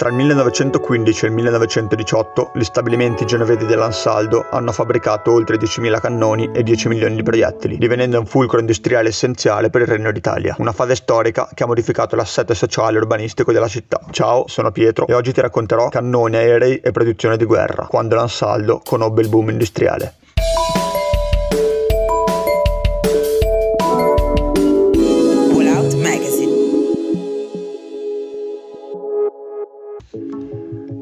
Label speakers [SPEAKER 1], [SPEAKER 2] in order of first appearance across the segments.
[SPEAKER 1] Tra il 1915 e il 1918 gli stabilimenti genovesi dell'Ansaldo hanno fabbricato oltre 10.000 cannoni e 10 milioni di proiettili, divenendo un fulcro industriale essenziale per il Regno d'Italia. Una fase storica che ha modificato l'assetto sociale e urbanistico della città. Ciao, sono Pietro e oggi ti racconterò cannoni, aerei e produzione di guerra, quando l'Ansaldo conobbe il boom industriale.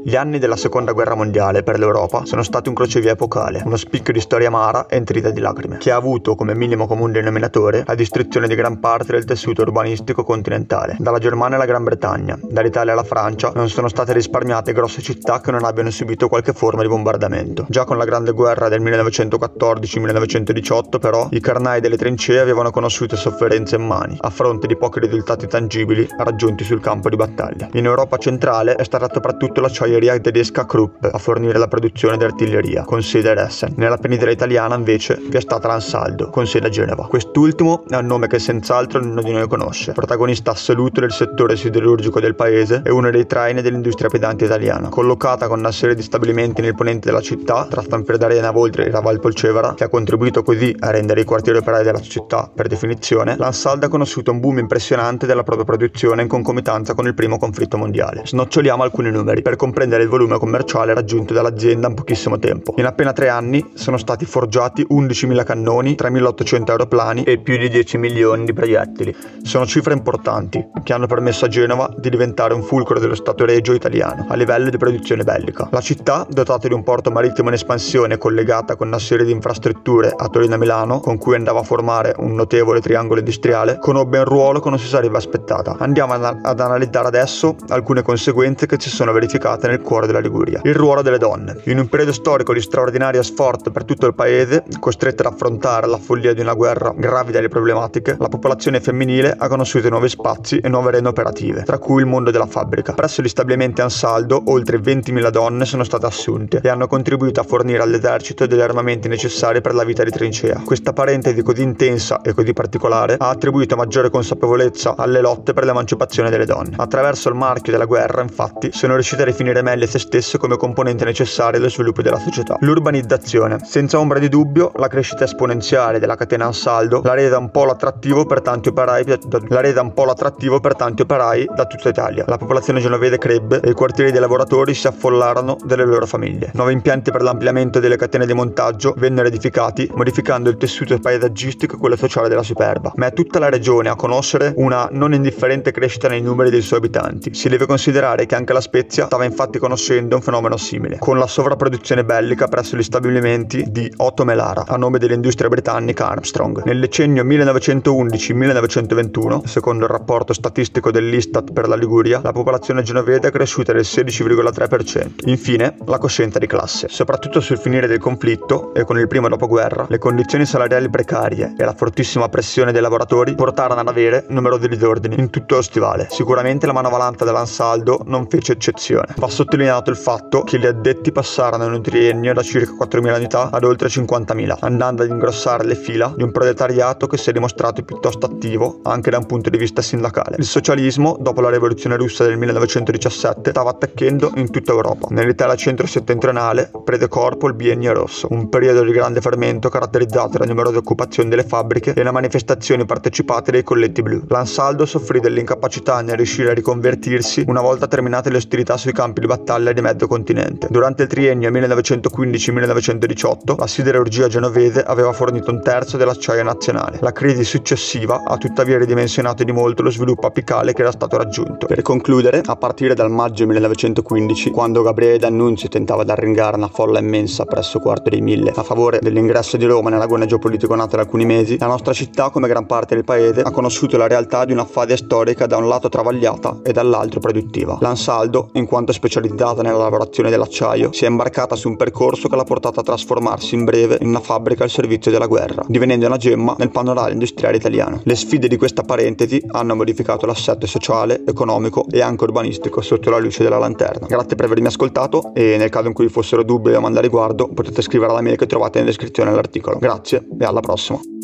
[SPEAKER 1] Gli anni della seconda guerra mondiale per l'Europa sono stati un crocevia epocale, uno spicchio di storia amara e intrida di lacrime, che ha avuto come minimo comune denominatore la distruzione di gran parte del tessuto urbanistico continentale. Dalla Germania alla Gran Bretagna, dall'Italia alla Francia, non sono state risparmiate grosse città che non abbiano subito qualche forma di bombardamento. Già con la Grande Guerra del 1914-1918, però, i carnai delle trincee avevano conosciuto sofferenze immani, a fronte di pochi risultati tangibili raggiunti sul campo di battaglia. In Europa centrale è stata soprattutto l'acciaio l'artiglieria tedesca Krupp a fornire la produzione di artiglieria, con sede ad Essen. Nella penisola italiana invece vi è stata l'Ansaldo, con sede a Genova. Quest'ultimo è un nome che senz'altro ognuno di noi conosce, protagonista assoluto del settore siderurgico del paese e uno dei traini dell'industria pedante italiana. Collocata con una serie di stabilimenti nel ponente della città, tra Stanfredarena, Voltre e Raval Polcevera, che ha contribuito così a rendere i quartieri operai della città per definizione, l'Ansaldo ha conosciuto un boom impressionante della propria produzione in concomitanza con il primo conflitto mondiale. Snoccioliamo alcuni numeri per comprendere comprendere il volume commerciale raggiunto dall'azienda in pochissimo tempo. In appena tre anni sono stati forgiati 11.000 cannoni, 3.800 aeroplani e più di 10 milioni di proiettili. Sono cifre importanti che hanno permesso a Genova di diventare un fulcro dello Stato regio italiano a livello di produzione bellica. La città, dotata di un porto marittimo in espansione collegata con una serie di infrastrutture a Torino e Milano, con cui andava a formare un notevole triangolo industriale, conobbe un ruolo che non si sarebbe aspettata. Andiamo ad, analizzare adesso alcune conseguenze che si sono verificate nel nel cuore della Liguria. Il ruolo delle donne. In un periodo storico di straordinaria sforzo per tutto il paese, costrette ad affrontare la follia di una guerra gravida e problematiche, la popolazione femminile ha conosciuto nuovi spazi e nuove arene operative, tra cui il mondo della fabbrica. Presso gli stabilimenti Ansaldo, oltre 20.000 donne sono state assunte e hanno contribuito a fornire all'esercito degli armamenti necessari per la vita di trincea. Questa parentesi così intensa e così particolare ha attribuito maggiore consapevolezza alle lotte per l'emancipazione delle donne. Attraverso il marchio della guerra, infatti, sono riuscite a definire meglio se stesse come componente necessaria dello sviluppo della società. L'urbanizzazione. Senza ombra di dubbio, la crescita esponenziale della catena Ansaldo la resa un polo attrattivo per tanti operai da, la resa un polo attrattivo per tanti operai da tutta Italia. La popolazione genovese crebbe e i quartieri dei lavoratori si affollarono delle loro famiglie. Nuovi impianti per l'ampliamento delle catene di montaggio vennero edificati, modificando il tessuto paesaggistico e quello sociale della Superba. Ma è tutta la regione a conoscere una non indifferente crescita nei numeri dei suoi abitanti. Si deve considerare che anche la Spezia stava infatti infatti conoscendo un fenomeno simile, con la sovrapproduzione bellica presso gli stabilimenti di Otto Melara, a nome dell'industria britannica Armstrong. Nel decennio 1911-1921, secondo il rapporto statistico dell'Istat per la Liguria, la popolazione genovese è cresciuta del 16,3%. Infine, la coscienza di classe. Soprattutto sul finire del conflitto e con il primo dopoguerra, le condizioni salariali precarie e la fortissima pressione dei lavoratori portarono ad avere numerosi disordini in tutto lo stivale. Sicuramente la manovalanta dell'Ansaldo non fece eccezione. Va sottolineato il fatto che gli addetti passarono in un triennio da circa 4.000 unità ad oltre 50.000, andando ad ingrossare le fila di un proletariato che si è dimostrato piuttosto attivo anche da un punto di vista sindacale. Il socialismo, dopo la rivoluzione russa del 1917, stava attecchendo in tutta Europa. Nell'Italia centro-settentrionale prese corpo il biennio rosso, un periodo di grande fermento caratterizzato da numerose occupazioni delle fabbriche e da manifestazioni partecipate dai colletti blu. L'Ansaldo soffrì dell'incapacità nel riuscire a riconvertirsi una volta terminate le ostilità sui campi di battaglia di mezzo continente. Durante il triennio 1915-1918 la siderurgia genovese aveva fornito un terzo dell'acciaio nazionale. La crisi successiva ha tuttavia ridimensionato di molto lo sviluppo apicale che era stato raggiunto. Per concludere, a partire dal maggio 1915, quando Gabriele D'Annunzio tentava di arringare una folla immensa presso Quarto dei Mille a favore dell'ingresso di Roma nell'agone geopolitico nato da alcuni mesi, la nostra città, come gran parte del paese, ha conosciuto la realtà di una fase storica da un lato travagliata e dall'altro produttiva. L'Ansaldo, in quanto specializzato specializzata nella lavorazione dell'acciaio, si è imbarcata su un percorso che l'ha portata a trasformarsi in breve in una fabbrica al servizio della guerra, divenendo una gemma nel panorama industriale italiano. Le sfide di questa parentesi hanno modificato l'assetto sociale, economico e anche urbanistico sotto la luce della lanterna. Grazie per avermi ascoltato e nel caso in cui vi fossero dubbi o domande a riguardo potete scrivere alla mail che trovate in descrizione dell'articolo. Grazie e alla prossima.